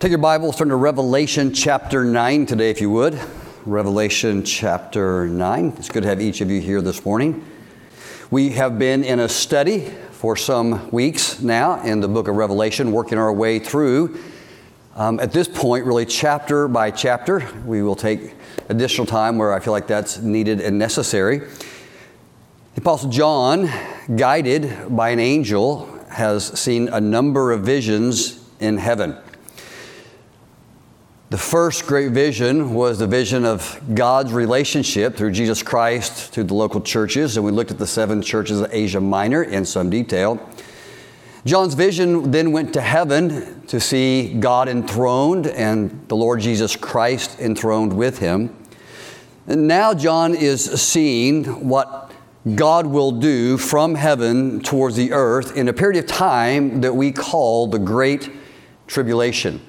Take your Bibles, turn to Revelation chapter 9 today, if you would. Revelation chapter 9. It's good to have each of you here this morning. We have been in a study for some weeks now in the book of Revelation, working our way through. Um, at this point, really chapter by chapter, we will take additional time where I feel like that's needed and necessary. The Apostle John, guided by an angel, has seen a number of visions in heaven. The first great vision was the vision of God's relationship through Jesus Christ to the local churches, and we looked at the seven churches of Asia Minor in some detail. John's vision then went to heaven to see God enthroned and the Lord Jesus Christ enthroned with him. And now John is seeing what God will do from heaven towards the earth in a period of time that we call the Great Tribulation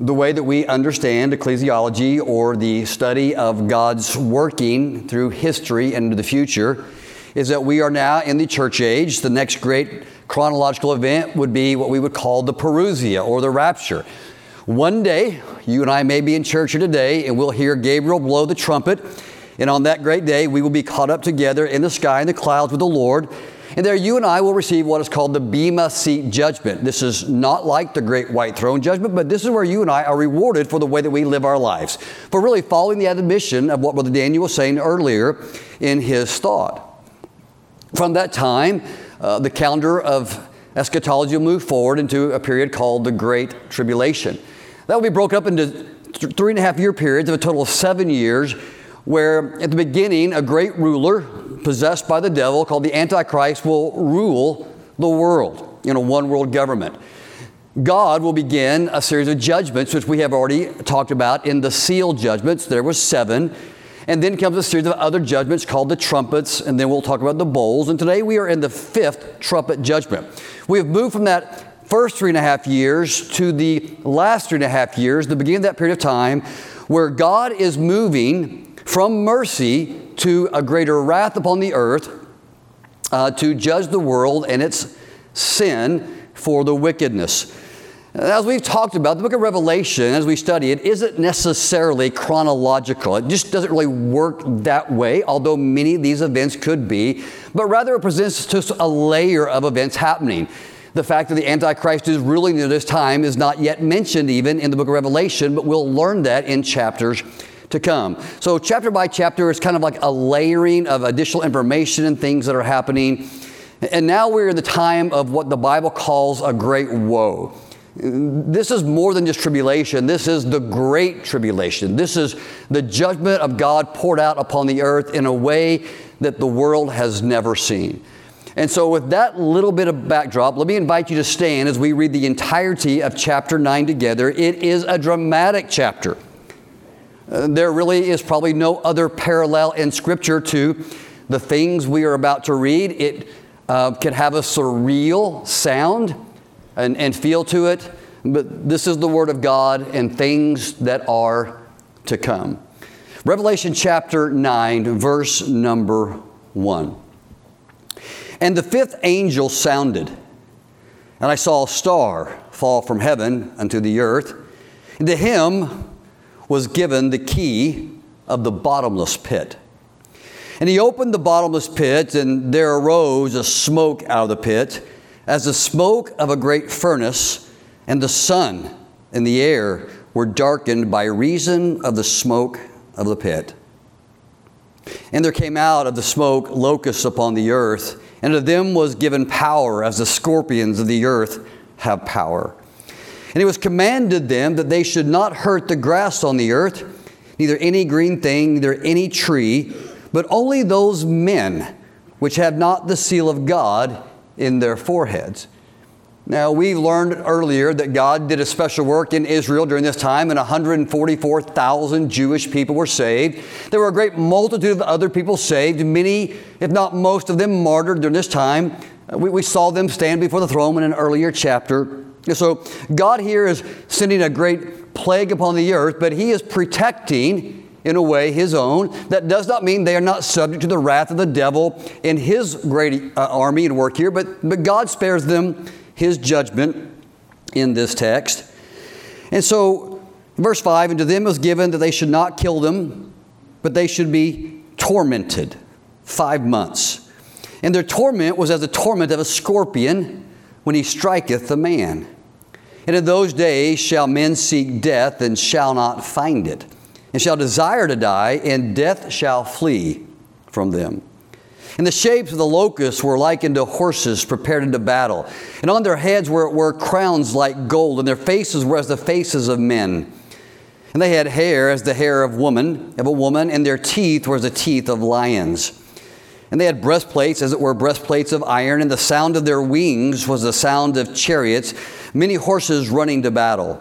the way that we understand ecclesiology or the study of God's working through history and into the future is that we are now in the church age. The next great chronological event would be what we would call the parousia or the rapture. One day, you and I may be in church here today and we'll hear Gabriel blow the trumpet. And on that great day, we will be caught up together in the sky in the clouds with the Lord. And there you and I will receive what is called the Bema Seat Judgment. This is not like the Great White Throne Judgment, but this is where you and I are rewarded for the way that we live our lives, for really following the admonition of what Brother Daniel was saying earlier in his thought. From that time, uh, the calendar of eschatology will move forward into a period called the Great Tribulation. That will be broken up into th- three and a half year periods of a total of seven years, where at the beginning, a great ruler possessed by the devil called the Antichrist will rule the world in a one world government. God will begin a series of judgments, which we have already talked about in the seal judgments. There were seven. And then comes a series of other judgments called the trumpets, and then we'll talk about the bowls. And today we are in the fifth trumpet judgment. We have moved from that first three and a half years to the last three and a half years, the beginning of that period of time, where God is moving from mercy to a greater wrath upon the earth uh, to judge the world and its sin for the wickedness. As we've talked about, the book of Revelation, as we study it, isn't necessarily chronological. It just doesn't really work that way, although many of these events could be, but rather it presents just a layer of events happening. The fact that the Antichrist is ruling at this time is not yet mentioned even in the book of Revelation, but we'll learn that in chapters to come. So, chapter by chapter is kind of like a layering of additional information and things that are happening. And now we're in the time of what the Bible calls a great woe. This is more than just tribulation. This is the great tribulation. This is the judgment of God poured out upon the earth in a way that the world has never seen. And so, with that little bit of backdrop, let me invite you to stand as we read the entirety of chapter 9 together. It is a dramatic chapter. There really is probably no other parallel in Scripture to the things we are about to read. It uh, can have a surreal sound and, and feel to it, but this is the Word of God and things that are to come. Revelation chapter 9, verse number 1. And the fifth angel sounded, and I saw a star fall from heaven unto the earth. And to him was given the key of the bottomless pit. And he opened the bottomless pit, and there arose a smoke out of the pit, as the smoke of a great furnace, and the sun and the air were darkened by reason of the smoke of the pit. And there came out of the smoke locusts upon the earth, and to them was given power, as the scorpions of the earth have power. And it was commanded them that they should not hurt the grass on the earth, neither any green thing, neither any tree, but only those men which have not the seal of God in their foreheads. Now, we learned earlier that God did a special work in Israel during this time, and 144,000 Jewish people were saved. There were a great multitude of other people saved, many, if not most of them, martyred during this time. We, we saw them stand before the throne in an earlier chapter. So God here is sending a great plague upon the earth, but He is protecting, in a way, His own. That does not mean they are not subject to the wrath of the devil in His great uh, army and work here, but, but God spares them His judgment in this text. And so, verse 5 And to them was given that they should not kill them, but they should be tormented five months. And their torment was as the torment of a scorpion when he striketh the man. And in those days shall men seek death and shall not find it, and shall desire to die, and death shall flee from them. And the shapes of the locusts were likened to horses prepared into battle. And on their heads were, were crowns like gold, and their faces were as the faces of men. And they had hair as the hair of woman, of a woman, and their teeth were as the teeth of lions. And they had breastplates, as it were breastplates of iron, and the sound of their wings was the sound of chariots, many horses running to battle.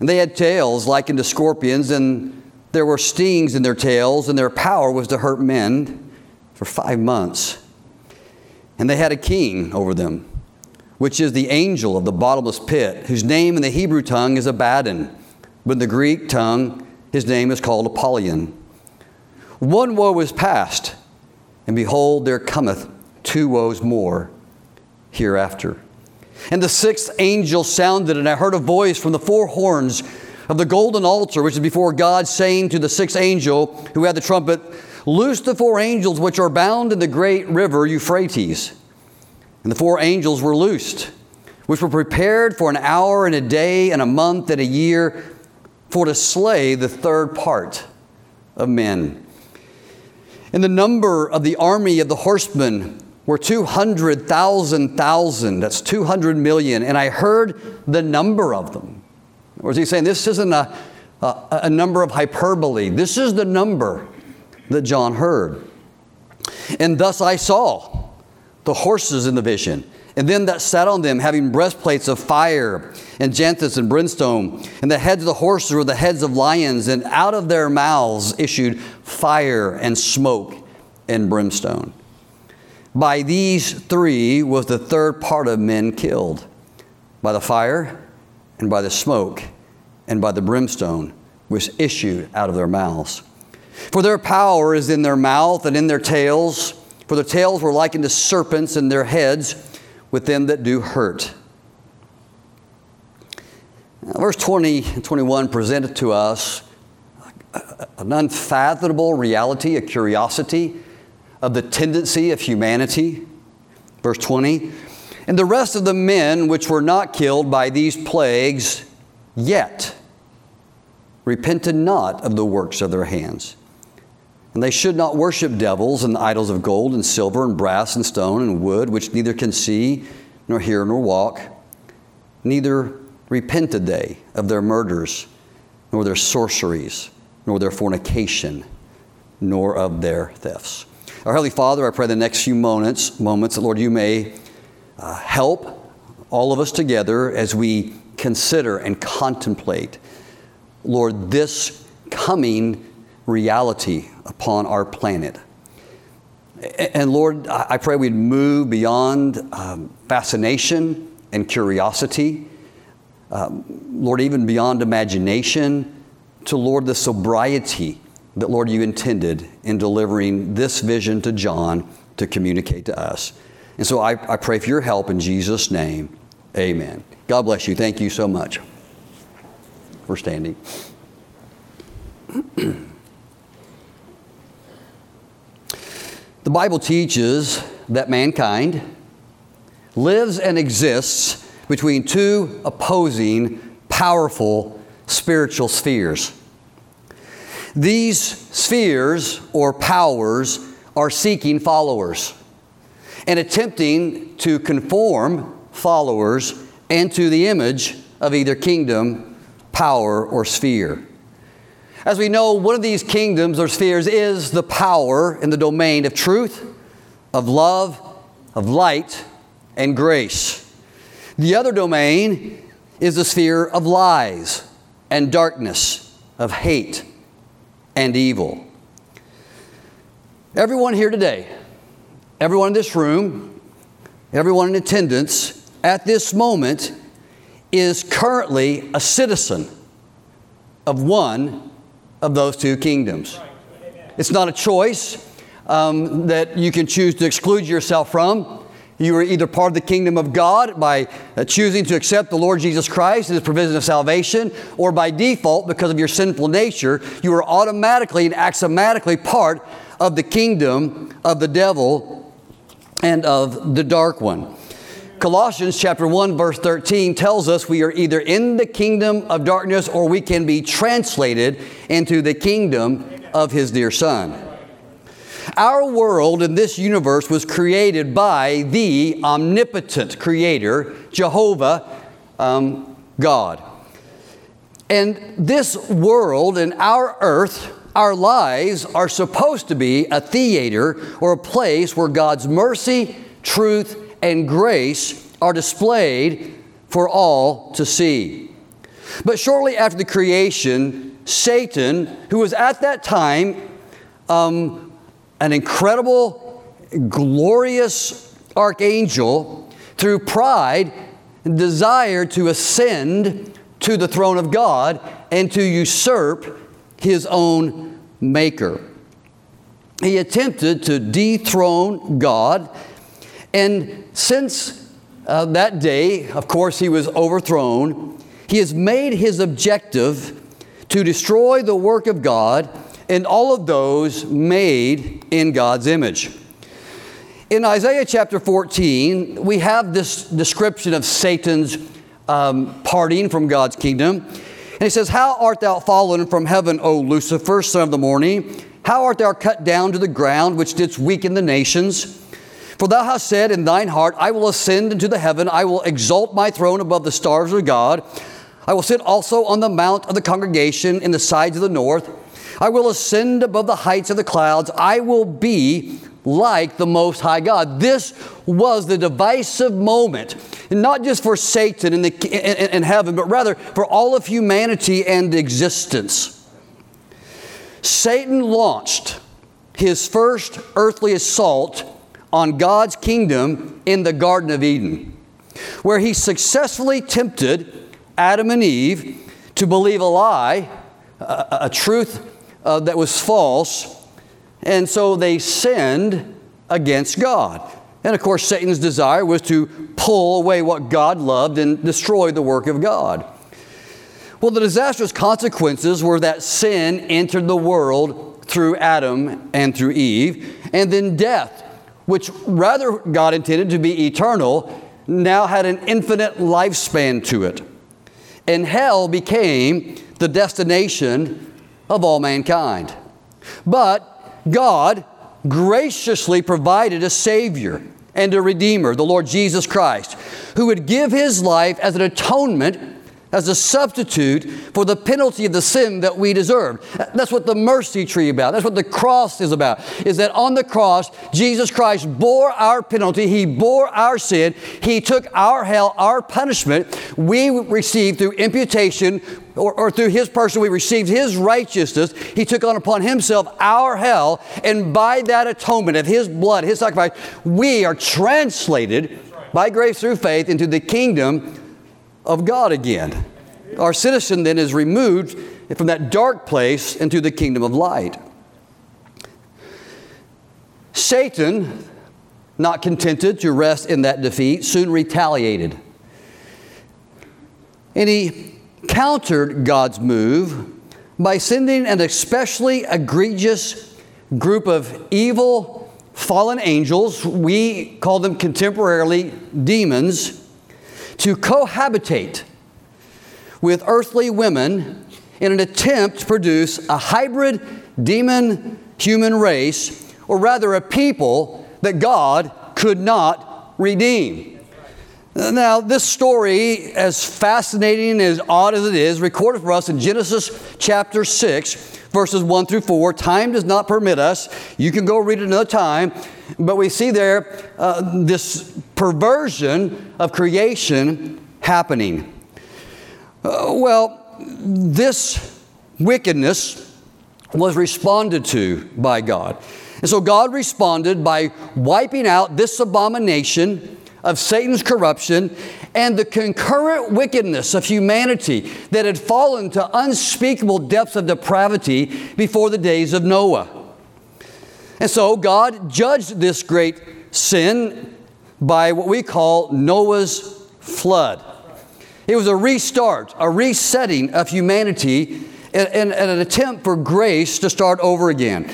And they had tails like unto scorpions, and there were stings in their tails, and their power was to hurt men for five months. And they had a king over them, which is the angel of the bottomless pit, whose name in the Hebrew tongue is Abaddon, but in the Greek tongue his name is called Apollyon. One woe is past and behold, there cometh two woes more hereafter. And the sixth angel sounded, and I heard a voice from the four horns of the golden altar, which is before God, saying to the sixth angel who had the trumpet, Loose the four angels which are bound in the great river Euphrates. And the four angels were loosed, which were prepared for an hour and a day and a month and a year for to slay the third part of men. And the number of the army of the horsemen were 200,000 thousand. That's 200 million. And I heard the number of them. Or is he saying this isn't a, a, a number of hyperbole? This is the number that John heard. And thus I saw the horses in the vision and them that sat on them having breastplates of fire and jacinth and brimstone. And the heads of the horses were the heads of lions, and out of their mouths issued fire and smoke and brimstone. By these three was the third part of men killed by the fire, and by the smoke, and by the brimstone which issued out of their mouths. For their power is in their mouth and in their tails, for their tails were likened to serpents, and their heads with them that do hurt. Now, verse 20 and 21 presented to us an unfathomable reality, a curiosity of the tendency of humanity. Verse 20, and the rest of the men which were not killed by these plagues yet repented not of the works of their hands. And they should not worship devils and idols of gold and silver and brass and stone and wood, which neither can see, nor hear, nor walk. Neither repented they of their murders, nor their sorceries, nor their fornication, nor of their thefts. Our Heavenly Father, I pray the next few moments, moments that, Lord, you may uh, help all of us together as we consider and contemplate, Lord, this coming reality upon our planet. And Lord, I pray we'd move beyond um, fascination and curiosity, um, Lord, even beyond imagination, to Lord, the sobriety that, Lord, you intended in delivering this vision to John to communicate to us. And so I, I pray for your help in Jesus' name. Amen. God bless you. Thank you so much for standing. The Bible teaches that mankind lives and exists between two opposing, powerful spiritual spheres. These spheres or powers are seeking followers and attempting to conform followers into the image of either kingdom, power, or sphere. As we know, one of these kingdoms or spheres is the power in the domain of truth, of love, of light, and grace. The other domain is the sphere of lies and darkness, of hate and evil. Everyone here today, everyone in this room, everyone in attendance at this moment is currently a citizen of one of those two kingdoms. It's not a choice um, that you can choose to exclude yourself from. You are either part of the kingdom of God by uh, choosing to accept the Lord Jesus Christ and His provision of salvation, or by default, because of your sinful nature, you are automatically and axiomatically part of the kingdom of the devil and of the dark one. Colossians chapter 1 verse 13 tells us we are either in the kingdom of darkness or we can be translated into the kingdom of his dear son. Our world and this universe was created by the omnipotent creator, Jehovah um, God. And this world and our earth, our lives, are supposed to be a theater or a place where God's mercy, truth, and grace are displayed for all to see. But shortly after the creation, Satan, who was at that time um, an incredible, glorious archangel, through pride, desired to ascend to the throne of God and to usurp his own maker. He attempted to dethrone God, and since uh, that day, of course, he was overthrown, he has made his objective to destroy the work of God and all of those made in God's image. In Isaiah chapter 14, we have this description of Satan's um, parting from God's kingdom. And he says, How art thou fallen from heaven, O Lucifer, son of the morning? How art thou cut down to the ground, which didst weaken the nations? For thou hast said in thine heart, I will ascend into the heaven, I will exalt my throne above the stars of God. I will sit also on the mount of the congregation in the sides of the north. I will ascend above the heights of the clouds. I will be like the Most High God. This was the divisive moment, and not just for Satan in, the, in, in heaven, but rather for all of humanity and existence. Satan launched his first earthly assault on God's kingdom in the Garden of Eden, where he successfully tempted Adam and Eve to believe a lie, a, a truth uh, that was false, and so they sinned against God. And of course, Satan's desire was to pull away what God loved and destroy the work of God. Well, the disastrous consequences were that sin entered the world through Adam and through Eve, and then death, which rather God intended to be eternal, now had an infinite lifespan to it. And hell became the destination of all mankind. But God graciously provided a Savior and a Redeemer, the Lord Jesus Christ, who would give His life as an atonement as a substitute for the penalty of the sin that we deserved. That's what the mercy tree about. That's what the cross is about. Is that on the cross Jesus Christ bore our penalty, he bore our sin, he took our hell, our punishment. We received through imputation or, or, through his person, we received his righteousness. He took on upon himself our hell, and by that atonement of his blood, his sacrifice, we are translated by grace through faith into the kingdom of God again. Our citizen then is removed from that dark place into the kingdom of light. Satan, not contented to rest in that defeat, soon retaliated. And he countered God's move by sending an especially egregious group of evil fallen angels, we call them contemporarily demons, to cohabitate with earthly women in an attempt to produce a hybrid demon human race, or rather a people that God could not redeem. Now, this story, as fascinating and as odd as it is, recorded for us in Genesis chapter 6, verses 1 through 4. Time does not permit us. You can go read it another time. But we see there uh, this perversion of creation happening. Uh, well, this wickedness was responded to by God. And so God responded by wiping out this abomination of Satan's corruption and the concurrent wickedness of humanity that had fallen to unspeakable depths of depravity before the days of Noah. And so God judged this great sin by what we call Noah's flood. It was a restart, a resetting of humanity, and, an attempt for grace to start over again.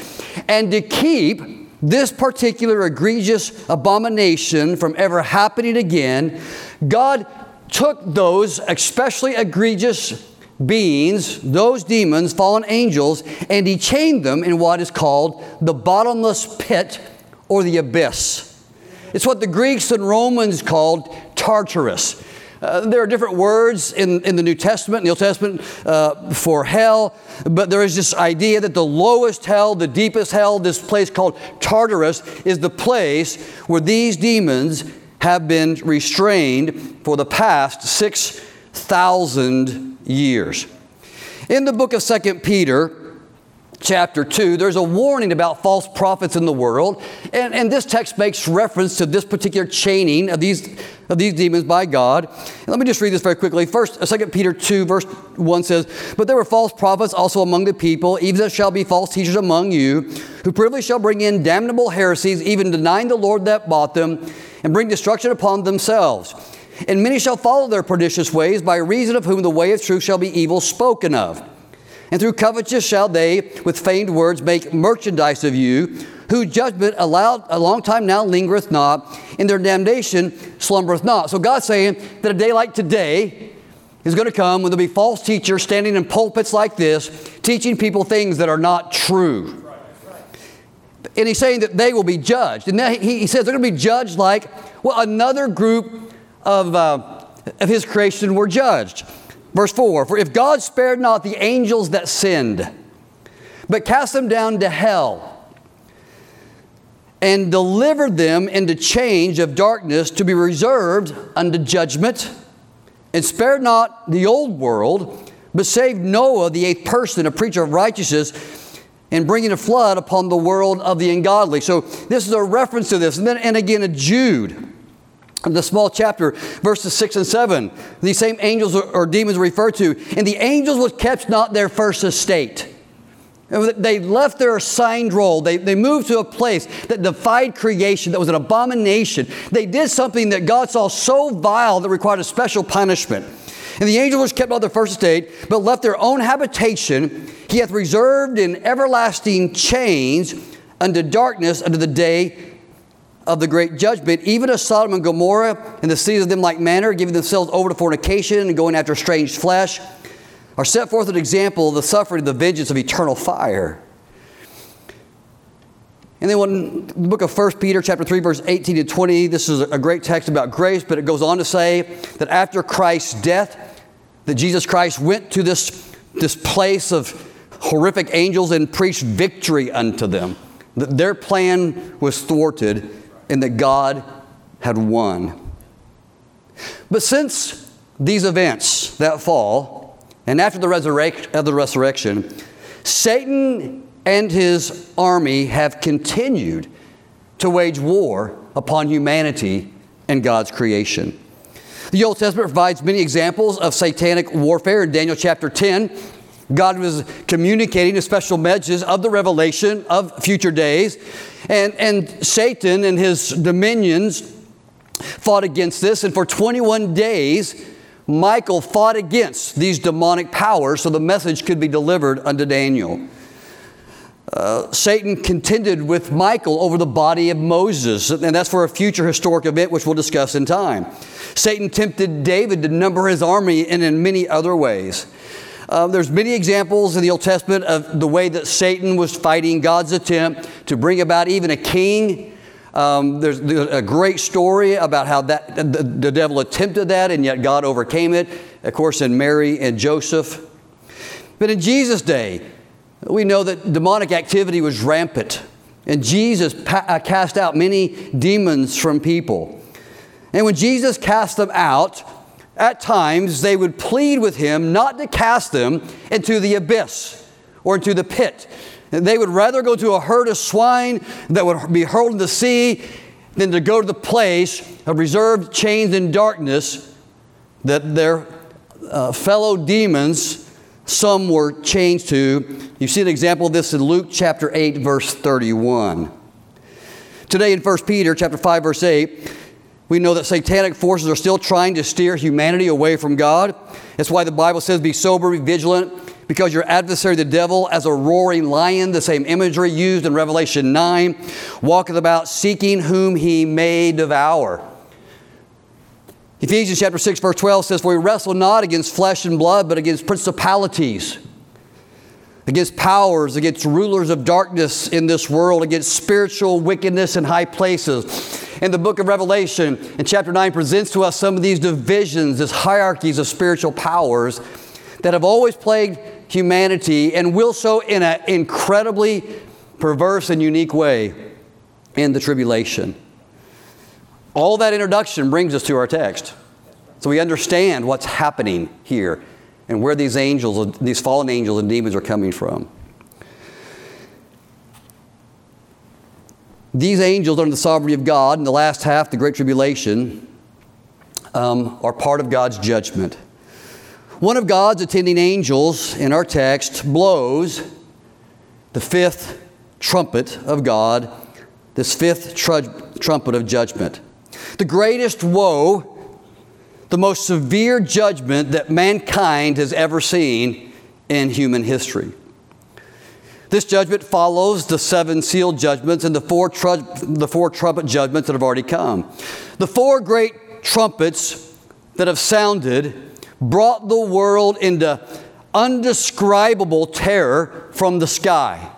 And to keep this particular egregious abomination from ever happening again, God took those especially egregious beings, those demons, fallen angels, and he chained them in what is called the bottomless pit or the abyss. It's what the Greeks and Romans called Tartarus. Uh, there are different words in, in the New Testament, the Old Testament, uh, for hell, but there is this idea that the lowest hell, the deepest hell, this place called Tartarus, is the place where these demons have been restrained for the past 6,000 years. In the book of Second Peter, chapter 2, there's a warning about false prophets in the world. And, and this text makes reference to this particular chaining of these, of these demons by God. And let me just read this very quickly. First, 2 uh, Peter 2, verse 1 says, But there were false prophets also among the people, even as shall be false teachers among you, who privily shall bring in damnable heresies, even denying the Lord that bought them, and bring destruction upon themselves. And many shall follow their pernicious ways, by reason of whom the way of truth shall be evil spoken of. And through covetous shall they, with feigned words, make merchandise of you, whose judgment allowed a long time now lingereth not, and their damnation slumbereth not. So God's saying that a day like today is going to come when there'll be false teachers standing in pulpits like this, teaching people things that are not true. And he's saying that they will be judged. And he, he says they're going to be judged like, well, another group of, uh, of his creation were judged. Verse 4 For if God spared not the angels that sinned, but cast them down to hell, and delivered them into chains of darkness to be reserved unto judgment, and spared not the old world, but saved Noah, the eighth person, a preacher of righteousness, and bringing a flood upon the world of the ungodly. So this is a reference to this. And then, and again, in Jude the small chapter, verses 6 and 7, these same angels or, demons referred to. And the angels was kept not their first estate. They left their assigned role. They, they moved to a place that defied creation, that was an abomination. They did something that God saw so vile that required a special punishment. And the angel was kept not their first estate, but left their own habitation. He hath reserved in everlasting chains unto darkness unto the day of the great judgment, even as Sodom and Gomorrah and the cities of them like manner, giving themselves over to fornication and going after strange flesh, are set forth an example of the suffering of the vengeance of eternal fire. And then when the book of 1 Peter chapter 3 verse 18 to 20, this is a great text about grace, but it goes on to say that after Christ's death, that Jesus Christ went to this, this place of horrific angels and preached victory unto them. That their plan was thwarted and that God had won. But since these events, that fall, and after the, resurrect, the resurrection, Satan and his army have continued to wage war upon humanity and God's creation. The Old Testament provides many examples of satanic warfare. In Daniel chapter 10, God was communicating a special messages of the revelation of future days. And, and Satan and his dominions fought against this. And for 21 days, Michael fought against these demonic powers so the message could be delivered unto Daniel. Uh, Satan contended with Michael over the body of Moses, and that's for a future historic event which we'll discuss in time. Satan tempted David to number his army and in many other ways. Uh, there's many examples in the Old Testament of the way that Satan was fighting God's attempt to bring about even a king. Um, there's a great story about how that the, the devil attempted that and yet God overcame it. Of course, in Mary and Joseph. But in Jesus' day, we know that demonic activity was rampant, and Jesus pa- uh, cast out many demons from people. And when Jesus cast them out, at times they would plead with him not to cast them into the abyss or into the pit. They would rather go to a herd of swine that would be hurled in the sea than to go to the place of reserved chains and darkness that their uh, fellow demons, some were chained to. You see an example of this in Luke chapter 8, verse 31. Today in 1 Peter chapter 5, verse 8, We know that satanic forces are still trying to steer humanity away from God. That's why the Bible says, Be sober, be vigilant, because your adversary, the devil, as a roaring lion, the same imagery used in Revelation 9, walketh about seeking whom he may devour. Ephesians chapter 6, verse 12 says, For we wrestle not against flesh and blood, but against principalities against powers, against rulers of darkness in this world, against spiritual wickedness in high places. And the book of Revelation in chapter 9 presents to us some of these divisions, these hierarchies of spiritual powers that have always plagued humanity and will so in an incredibly perverse and unique way in the tribulation. All that introduction brings us to our text. So we understand what's happening here and where these angels, these fallen angels and demons are coming from. These angels, under the sovereignty of God, in the last half, the Great Tribulation, um, are part of God's judgment. One of God's attending angels in our text blows the fifth trumpet of God, this fifth tr- trumpet of judgment. The greatest woe the most severe judgment that mankind has ever seen in human history. This judgment follows the seven sealed judgments and the four, tr- the four trumpet judgments that have already come. The four great trumpets that have sounded brought the world into undescribable terror from the sky.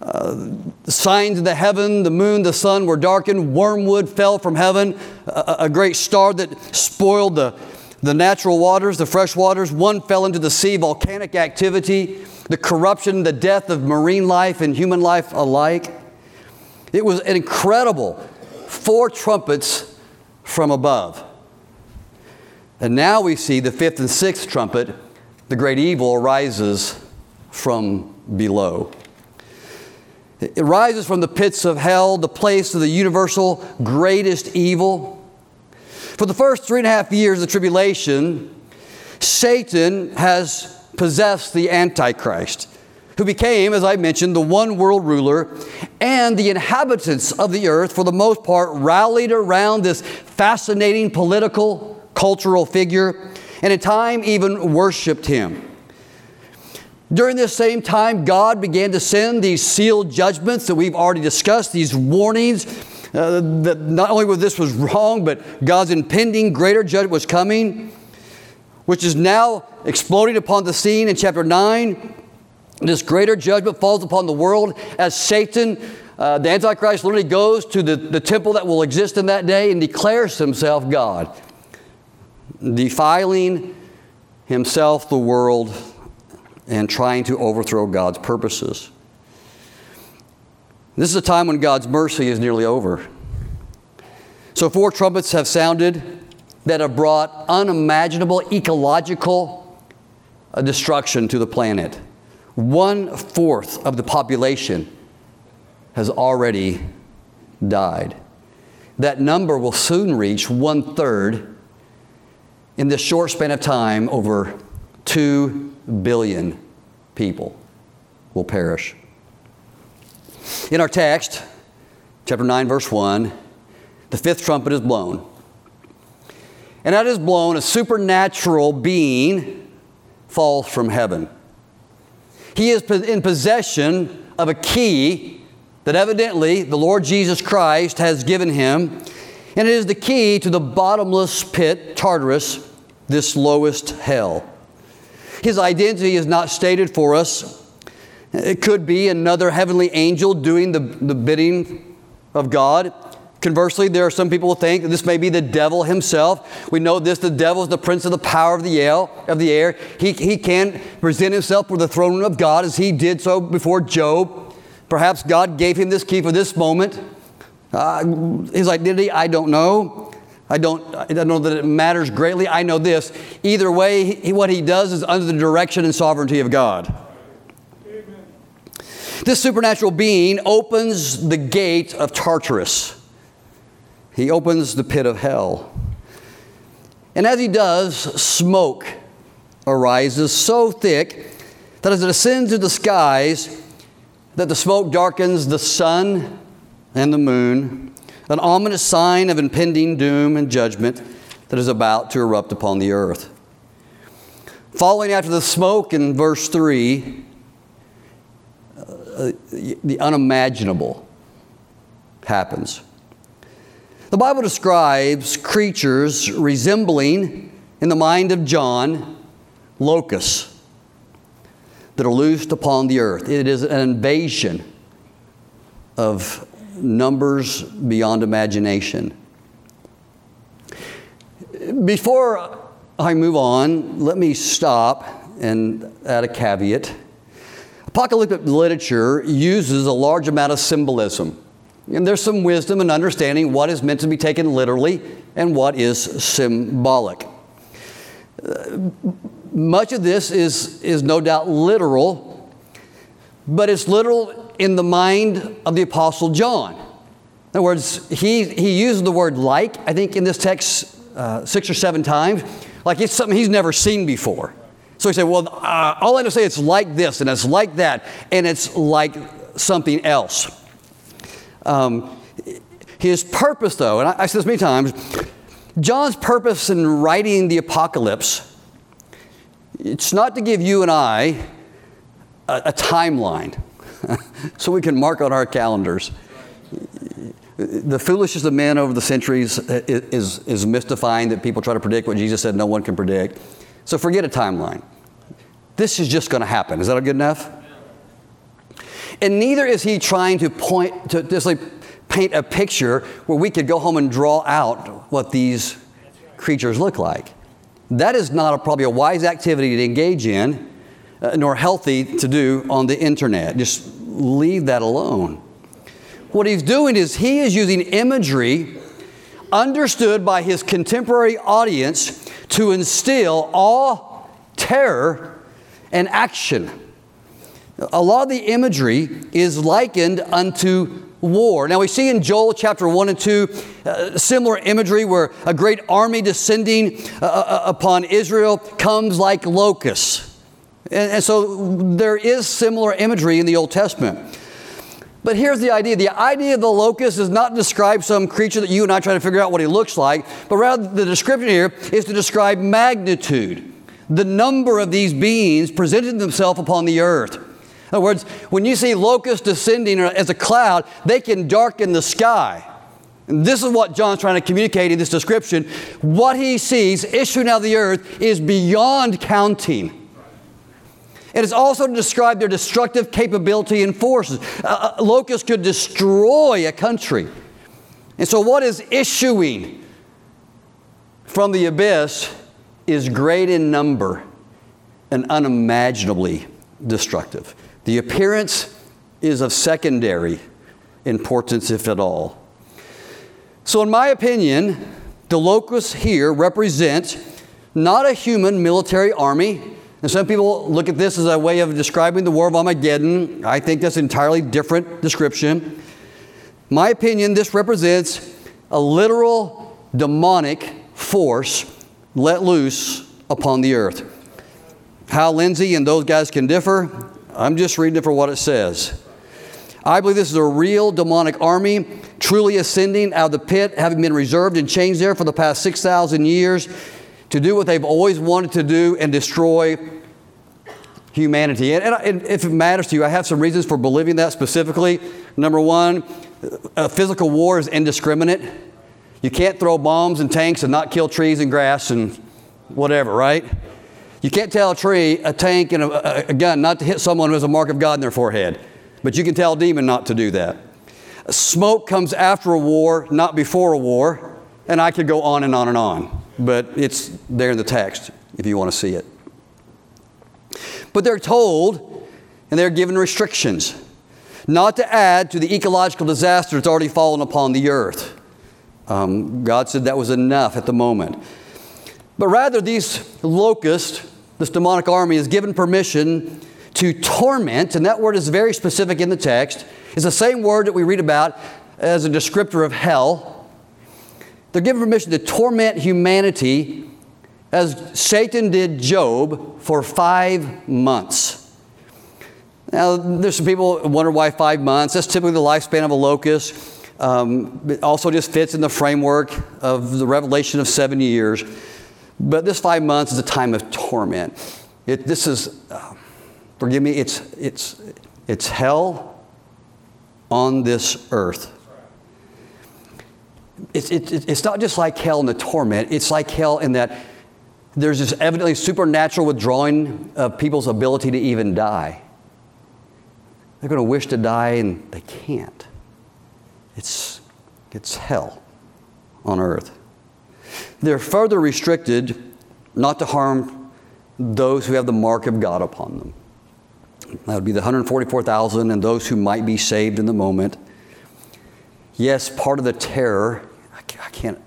Uh, the signs of the heaven, the moon, the sun were darkened. Wormwood fell from heaven, a, a great star that spoiled the, the natural waters, the fresh waters. One fell into the sea, volcanic activity, the corruption, the death of marine life and human life alike. It was an incredible four trumpets from above. And now we see the fifth and sixth trumpet, the great evil arises from below. It rises from the pits of hell, the place of the universal greatest evil. For the first three and a half years of the tribulation, Satan has possessed the Antichrist, who became, as I mentioned, the one world ruler, and the inhabitants of the earth, for the most part, rallied around this fascinating political, cultural figure, and in time even worshiped him. During this same time, God began to send these sealed judgments that we've already discussed, these warnings uh, that not only was this was wrong, but God's impending greater judgment was coming, which is now exploding upon the scene in chapter 9. This greater judgment falls upon the world as Satan, uh, the Antichrist, literally goes to the, the temple that will exist in that day and declares himself God, defiling himself, the world, and trying to overthrow God's purposes. This is a time when God's mercy is nearly over. So, four trumpets have sounded that have brought unimaginable ecological uh, destruction to the planet. One fourth of the population has already died. That number will soon reach one third in this short span of time over 2 billion people will perish. In our text, chapter 9, verse 1, the fifth trumpet is blown. And that is blown, a supernatural being falls from heaven. He is in possession of a key that evidently the Lord Jesus Christ has given him, and it is the key to the bottomless pit, Tartarus, this lowest hell. His identity is not stated for us. It could be another heavenly angel doing the, the bidding of God. Conversely, there are some people who think that this may be the devil himself. We know this the devil is the prince of the power of the air. Of the air. He, he can present himself for the throne of God as he did so before Job. Perhaps God gave him this key for this moment. Uh, his identity, I don't know. I don't, I don't know that it matters greatly. I know this. Either way, he, what he does is under the direction and sovereignty of God. Amen. This supernatural being opens the gate of Tartarus. He opens the pit of hell. And as he does, smoke arises so thick that as it ascends to the skies, that the smoke darkens the sun and the moon an ominous sign of impending doom and judgment that is about to erupt upon the earth. Following after the smoke in verse 3, uh, the unimaginable happens. The Bible describes creatures resembling, in the mind of John, locusts that are loosed upon the earth. It is an invasion of numbers beyond imagination. Before I move on, let me stop and add a caveat. Apocalyptic literature uses a large amount of symbolism. And there's some wisdom in understanding what is meant to be taken literally and what is symbolic. Much of this is, is no doubt literal, but it's literal in the mind of the Apostle John. In other words, he, he uses the word like, I think, in this text uh, six or seven times, like it's something he's never seen before. So he said, Well, uh, all I know say it's like this, and it's like that, and it's like something else. Um, his purpose, though, and I, I said this many times, John's purpose in writing the apocalypse, it's not to give you and I a, a timeline so we can mark on our calendars. The foolishness of men over the centuries is, is mystifying that people try to predict what Jesus said no one can predict. So forget a timeline. This is just going to happen. Is that good enough? And neither is he trying to point to just like paint a picture where we could go home and draw out what these creatures look like. That is not a, probably a wise activity to engage in, uh, nor healthy to do on the internet. Just leave that alone. What he's doing is he is using imagery understood by his contemporary audience to instill awe, terror, and action a lot of the imagery is likened unto war. Now we see in Joel chapter 1 and 2 uh, similar imagery where a great army descending uh, uh, uh, upon Israel comes like locusts. And, and so there is similar imagery in the Old Testament. But here's the idea the idea of the locust is not to describe some creature that you and I try to figure out what he looks like, but rather the description here is to describe magnitude, the number of these beings presenting themselves upon the earth. In other words, when you see locusts descending as a cloud, they can darken the sky. And this is what John's trying to communicate in this description. What he sees issuing out of the earth is beyond counting. It is also to describe their destructive capability and forces. A, a locust could destroy a country. And so, what is issuing from the abyss is great in number and unimaginably destructive. The appearance is of secondary importance, if at all. So, in my opinion, the locusts here represent not a human military army. And some people look at this as a way of describing the War of Armageddon. I think that's an entirely different description. My opinion, this represents a literal demonic force let loose upon the earth. Hal Lindsey and those guys can differ, I'm just reading it for what it says. I believe this is a real demonic army, truly ascending out of the pit, having been reserved and changed there for the past 6,000 years to do what they've always wanted to do and destroy humanity. And, and, if it matters to you, I have some reasons for believing that specifically. Number one, a physical war is indiscriminate. You can't throw bombs and tanks and not kill trees and grass and whatever, right? You can't tell a tree, a tank, and a, a, gun not to hit someone who has a mark of God in their forehead. But you can tell a demon not to do that. Smoke comes after a war, not before a war. And I could go on and on and on. But it's there in the text if you want to see it. But they're told, and they're given restrictions, not to add to the ecological disaster that's already fallen upon the earth. Um, God said that was enough at the moment. But rather, these locusts, this demonic army, is given permission to torment, and that word is very specific in the text. It's the same word that we read about as a descriptor of hell. They're given permission to torment humanity as Satan did Job for five months. Now, there's some people wonder why five months. That's typically the lifespan of a locust. Um, it also just fits in the framework of the revelation of seven years. But this five months is a time of torment. It, this is, uh, forgive me, it's, it's, it's hell on this earth. It's, it, it's not just like hell in the torment, it's like hell in that there's this evidently supernatural withdrawing of people's ability to even die. They're going to wish to die and they can't. It's, it's hell on earth. They're further restricted not to harm those who have the mark of God upon them. That would be the 144,000 and those who might be saved in the moment. Yes, part of the terror, I can't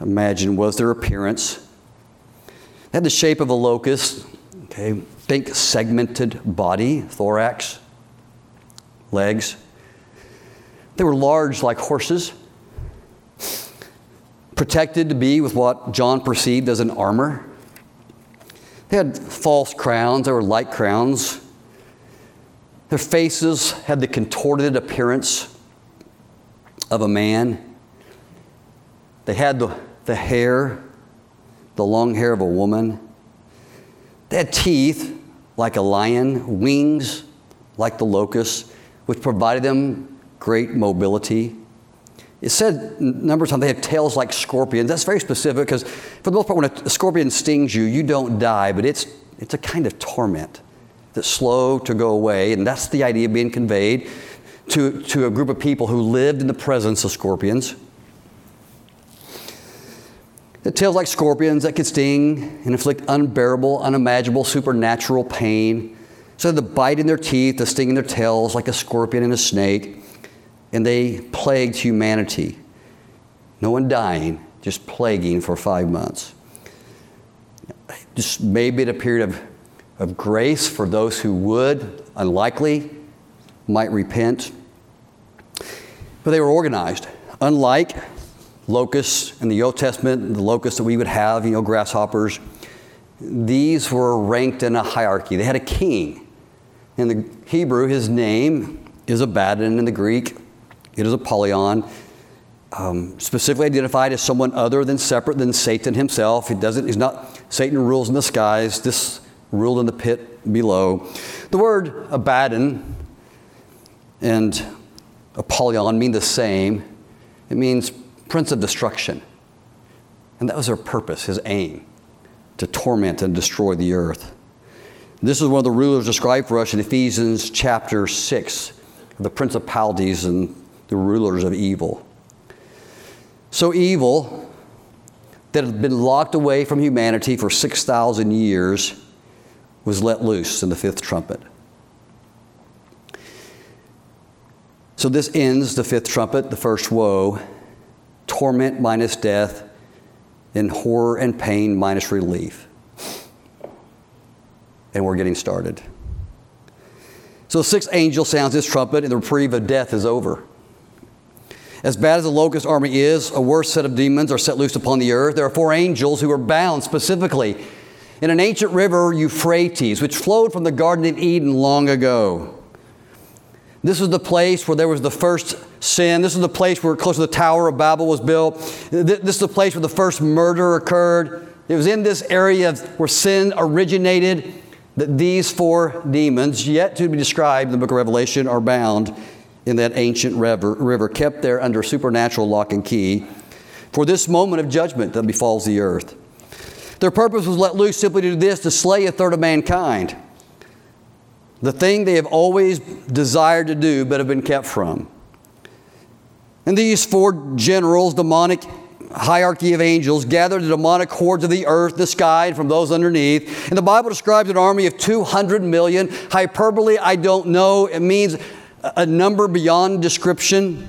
imagine, was their appearance. They had the shape of a locust, okay, think segmented body, thorax, legs. They were large like horses, protected to be with what John perceived as an armor. They had false crowns, they were light crowns. Their faces had the contorted appearance of a man. They had the, the hair, the long hair of a woman. They had teeth like a lion, wings like the locust, which provided them great mobility. It said number of times they had tails like scorpions. That's very specific because, for the most part, when a scorpion stings you, you don't die, but it's, it's a kind of torment that's slow to go away. And that's the idea being conveyed to, to a group of people who lived in the presence of scorpions. Tails like scorpions that could sting and inflict unbearable, unimaginable, supernatural pain. So the bite in their teeth, the sting in their tails like a scorpion and a snake and they plagued humanity. No one dying, just plaguing for five months. Just maybe a period of, of grace for those who would, unlikely, might repent. But they were organized. Unlike locusts in the Old Testament, the locusts that we would have, you know, grasshoppers, these were ranked in a hierarchy. They had a king. In the Hebrew, his name is Abaddon in the Greek. It is Apollyon, um, specifically identified as someone other than separate than Satan himself. He doesn't, he's not, Satan rules in the skies, this ruled in the pit below. The word Abaddon and Apollyon mean the same. It means prince of destruction. And that was their purpose, his aim, to torment and destroy the earth. This is one of the rulers described for us in Ephesians chapter 6, the principalities and the rulers of evil. So evil that had been locked away from humanity for 6,000 years was let loose in the fifth trumpet. So this ends the fifth trumpet, the first woe, torment minus death, and horror and pain minus relief. And we're getting started. So the sixth angel sounds his trumpet, and the reprieve of death is over. As bad as the locust army is, a worse set of demons are set loose upon the earth. There are four angels who are bound specifically in an ancient river, Euphrates, which flowed from the Garden of Eden long ago. This was the place where there was the first sin. This is the place where close to the Tower of Babel was built. This is the place where the first murder occurred. It was in this area where sin originated that these four demons, yet to be described in the book of Revelation, are bound in that ancient river, river, kept there under supernatural lock and key for this moment of judgment that befalls the earth. Their purpose was let loose simply to do this to slay a third of mankind. The thing they have always desired to do but have been kept from. And these four generals, demonic hierarchy of angels, gathered the demonic hordes of the earth, the sky, and from those underneath. And the Bible describes an army of 200 million. Hyperbole, I don't know. It means a number beyond description.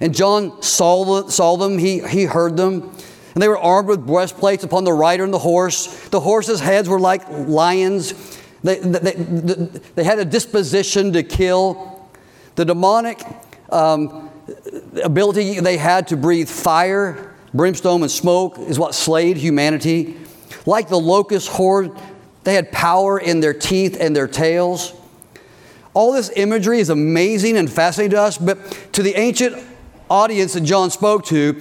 And John saw, saw them, he, he heard them. And they were armed with breastplates upon the rider and the horse. The horses' heads were like lions. They, they, they, had a disposition to kill. The demonic um, ability they had to breathe fire, brimstone, and smoke is what slayed humanity. Like the locust horde, they had power in their teeth and their tails. All this imagery is amazing and fascinating to us, but to the ancient audience that John spoke to,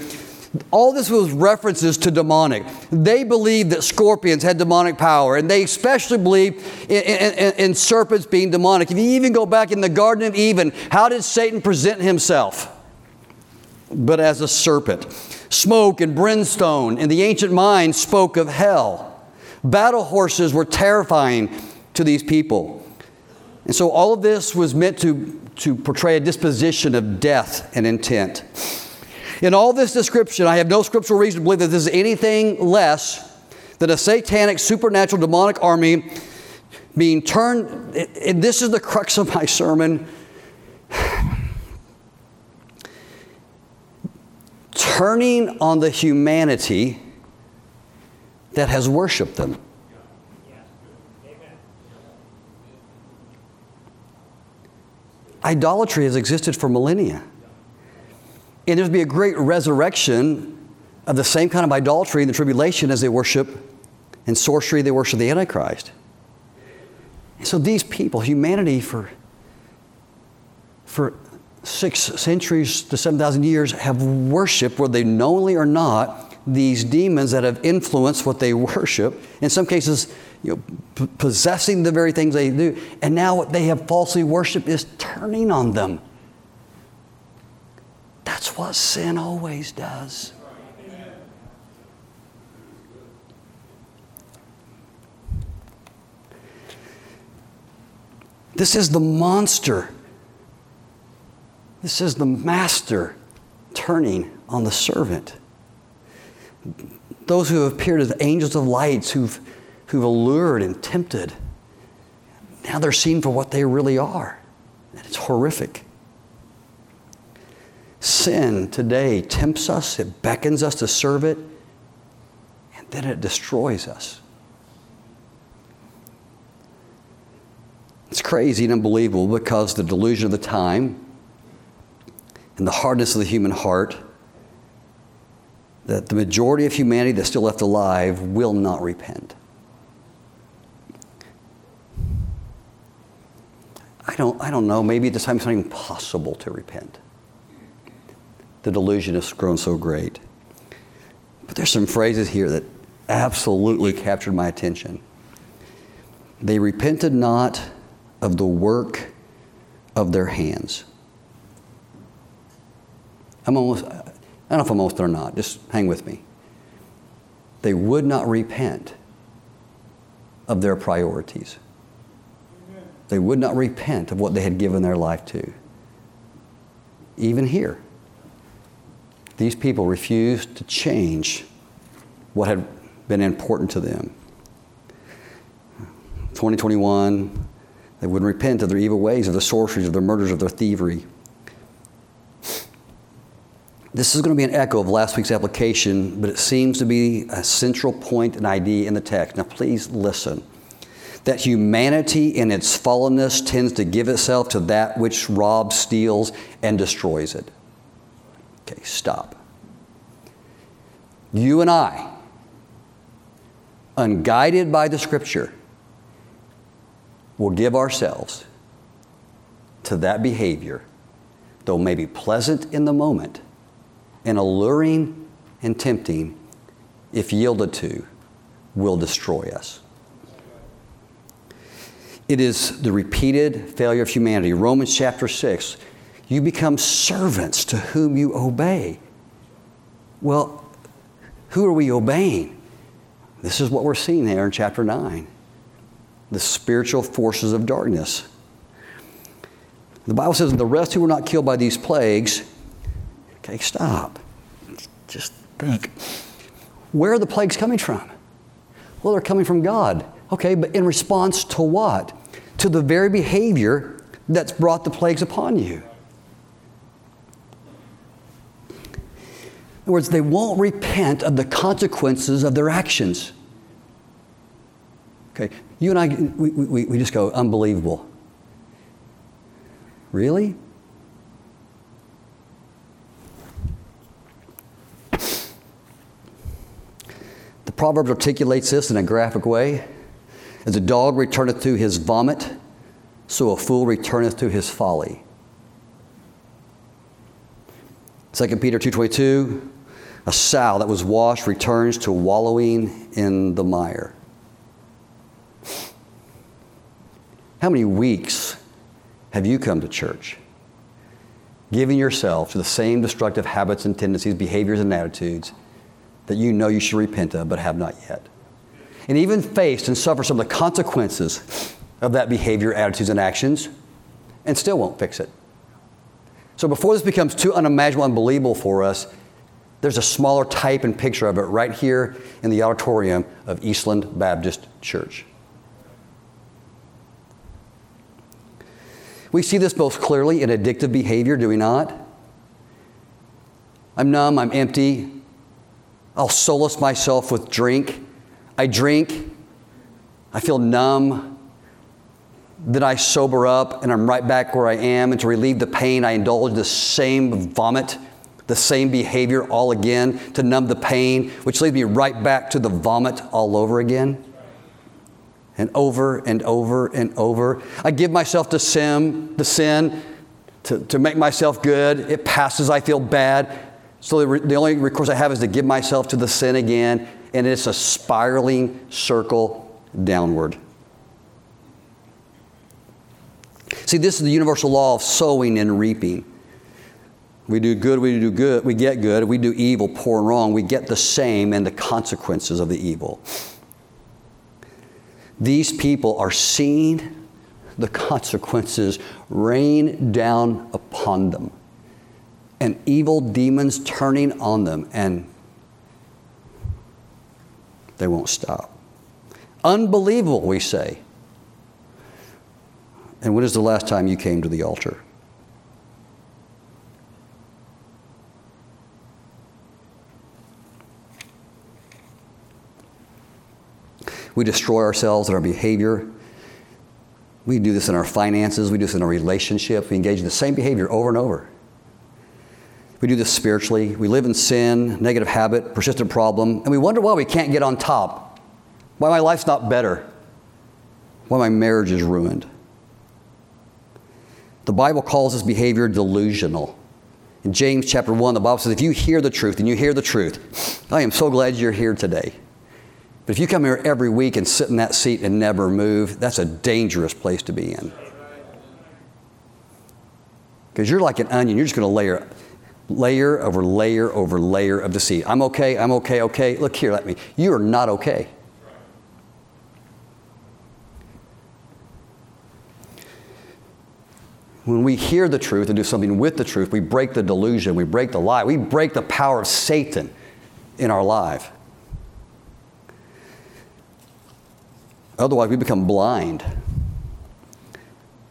all this was references to demonic. They believed that scorpions had demonic power, and they especially believed in, in, in, serpents being demonic. If you even go back in the Garden of Eden, how did Satan present himself? But as a serpent. Smoke and brimstone in the ancient mind spoke of hell. Battle horses were terrifying to these people. And so all of this was meant to, to portray a disposition of death and intent. In all this description, I have no scriptural reason to believe that this is anything less than a satanic, supernatural, demonic army being turned. And this is the crux of my sermon. Turning on the humanity that has worshiped them. Idolatry has existed for millennia. And there's be a great resurrection of the same kind of idolatry in the tribulation as they worship and sorcery, they worship the Antichrist. And so these people, humanity for, for six centuries to 7,000 years, have worshiped, whether they knowingly or not, these demons that have influenced what they worship. In some cases, you know, p- possessing the very things they do. And now what they have falsely worshiped is turning on them. That's what sin always does. This is the monster. This is the master turning on the servant. Those who have appeared as angels of lights, who've, who've allured and tempted, now they're seen for what they really are. And it's horrific. Sin today tempts us, it beckons us to serve it, and then it destroys us. It's crazy and unbelievable because the delusion of the time and the hardness of the human heart that the majority of humanity that's still left alive will not repent. I don't, I don't know, maybe at this time it's not even possible to repent the delusion has grown so great. But there's some phrases here that absolutely captured my attention. They repented not of the work of their hands. I'm almost, I don't know if I'm almost or not, just hang with me. They would not repent of their priorities. They would not repent of what they had given their life to. Even here. These people refused to change what had been important to them. 2021, they wouldn't repent of their evil ways, of their sorceries, of their murders, of their thievery. This is going to be an echo of last week's application, but it seems to be a central point and idea in the text. Now, please listen. That humanity in its fallenness tends to give itself to that which robs, steals, and destroys it. Okay, stop. You and I, unguided by the Scripture, will give ourselves to that behavior, though maybe pleasant in the moment and alluring and tempting, if yielded to, will destroy us. It is the repeated failure of humanity. Romans chapter 6 you become servants to whom you obey. Well, who are we obeying? This is what we're seeing there in chapter 9 the spiritual forces of darkness. The Bible says, the rest who were not killed by these plagues, okay, stop. Just think. Where are the plagues coming from? Well, they're coming from God. Okay, but in response to what? To the very behavior that's brought the plagues upon you. Other words, they won't repent of the consequences of their actions. Okay, you and I, we, we, we just go, unbelievable. Really? The Proverbs articulates this in a graphic way. As a dog returneth to his vomit, so a fool returneth to his folly. 2 Peter 2.22, a sow that was washed returns to wallowing in the mire. How many weeks have you come to church giving yourself to the same destructive habits and tendencies, behaviors and attitudes that you know you should repent of but have not yet? And even faced and suffered some of the consequences of that behavior, attitudes, and actions and still won't fix it. So before this becomes too unimaginable, unbelievable for us, there's a smaller type and picture of it right here in the auditorium of Eastland Baptist Church. We see this most clearly in addictive behavior, do we not? I'm numb, I'm empty. I'll solace myself with drink. I drink, I feel numb. Then I sober up and I'm right back where I am. And to relieve the pain, I indulge the same vomit, the same behavior all again to numb the pain, which leads me right back to the vomit all over again and over and over and over. I give myself to sin, the sin to, to make myself good. It passes, I feel bad. So the, the only recourse I have is to give myself to the sin again, and it's a spiraling circle downward. See, this is the universal law of sowing and reaping. We do good, we do good, we get good. We do evil, poor and wrong, we get the same and the consequences of the evil. These people are seeing the consequences rain down upon them and evil demons turning on them, and they won't stop. Unbelievable, we say. And when is the last time you came to the altar? We destroy ourselves in our behavior. We do this in our finances. We do this in our relationships. We engage in the same behavior over and over. We do this spiritually. We live in sin, negative habit, persistent problem, and we wonder why we can't get on top. Why my life's not better. Why my marriage is ruined. The Bible calls this behavior delusional. In James chapter 1, the Bible says, if you hear the truth and you hear the truth, I am so glad you're here today. But if you come here every week and sit in that seat and never move, that's a dangerous place to be in. Because you're like an onion, you're just going to layer layer over layer over layer of deceit. I'm okay, I'm okay, okay. Look here, let me. You are not okay. When we hear the truth and do something with the truth, we break the delusion, we break the lie, we break the power of Satan in our life. Otherwise, we become blind.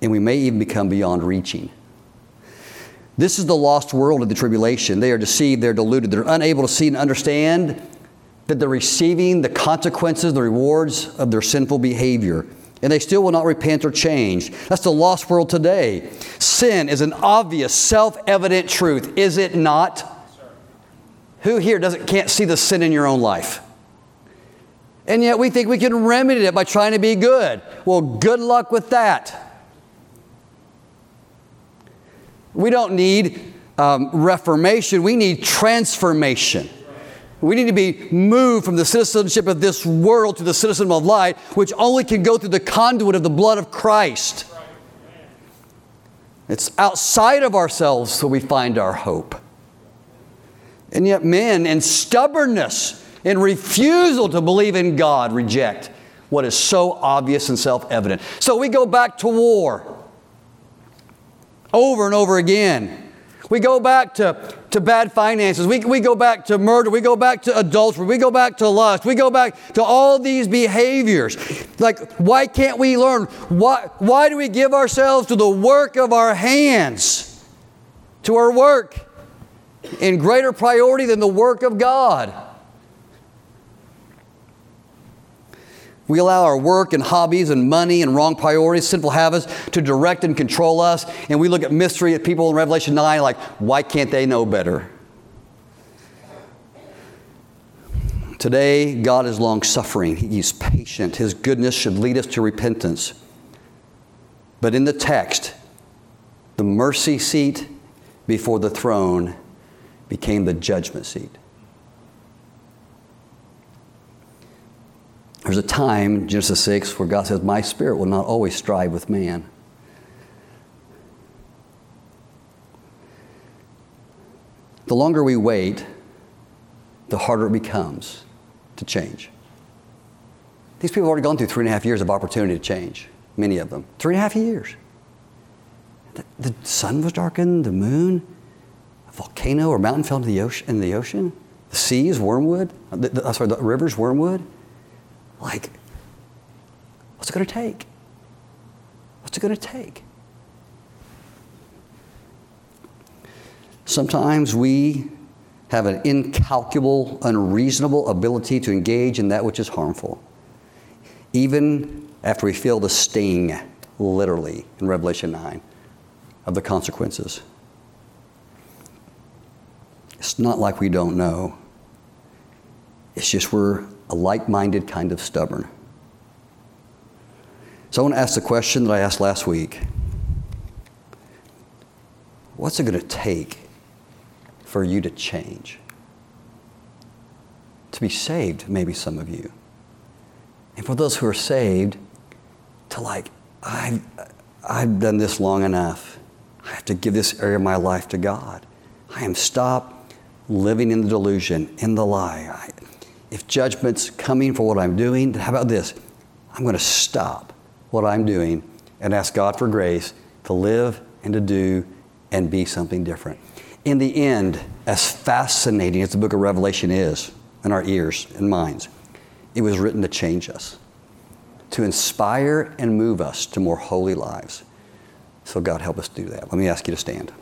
And we may even become beyond reaching. This is the lost world of the tribulation. They are deceived, they're deluded, they're unable to see and understand that they're receiving the consequences, the rewards of their sinful behavior. And they still will not repent or change. That's the lost world today. Sin is an obvious, self evident truth, is it not? Who here doesn't, can't see the sin in your own life? And yet we think we can remedy it by trying to be good. Well, good luck with that. We don't need um, reformation, we need transformation. We need to be moved from the citizenship of this world to the citizenship of light, which only can go through the conduit of the blood of Christ. It's outside of ourselves that we find our hope. And yet, men in stubbornness in refusal to believe in God, reject what is so obvious and self evident. So we go back to war over and over again. We go back to, to bad finances. We, we go back to murder. We go back to adultery. We go back to lust. We go back to all these behaviors. Like, why can't we learn? Why, why do we give ourselves to the work of our hands, to our work, in greater priority than the work of God? We allow our work and hobbies and money and wrong priorities, sinful habits to direct and control us. And we look at mystery at people in Revelation 9 like, why can't they know better? Today, God is long suffering. He's patient. His goodness should lead us to repentance. But in the text, the mercy seat before the throne became the judgment seat. There's a time in Genesis 6 where God says, My spirit will not always strive with man. The longer we wait, the harder it becomes to change. These people have already gone through three and a half years of opportunity to change, many of them. Three and a half years. The, the sun was darkened, the moon, a volcano or mountain fell into the ocean, in the ocean, the seas, wormwood, the, the, sorry, the rivers, wormwood. Like, what's it going to take? What's it going to take? Sometimes we have an incalculable, unreasonable ability to engage in that which is harmful, even after we feel the sting, literally, in Revelation 9, of the consequences. It's not like we don't know. It's just we're a like minded kind of stubborn. So I want to ask the question that I asked last week What's it going to take for you to change? To be saved, maybe some of you. And for those who are saved, to like, I've, I've done this long enough. I have to give this area of my life to God. I am stopped living in the delusion, in the lie. I, if judgment's coming for what I'm doing, how about this? I'm going to stop what I'm doing and ask God for grace to live and to do and be something different. In the end, as fascinating as the book of Revelation is in our ears and minds, it was written to change us, to inspire and move us to more holy lives. So, God, help us do that. Let me ask you to stand.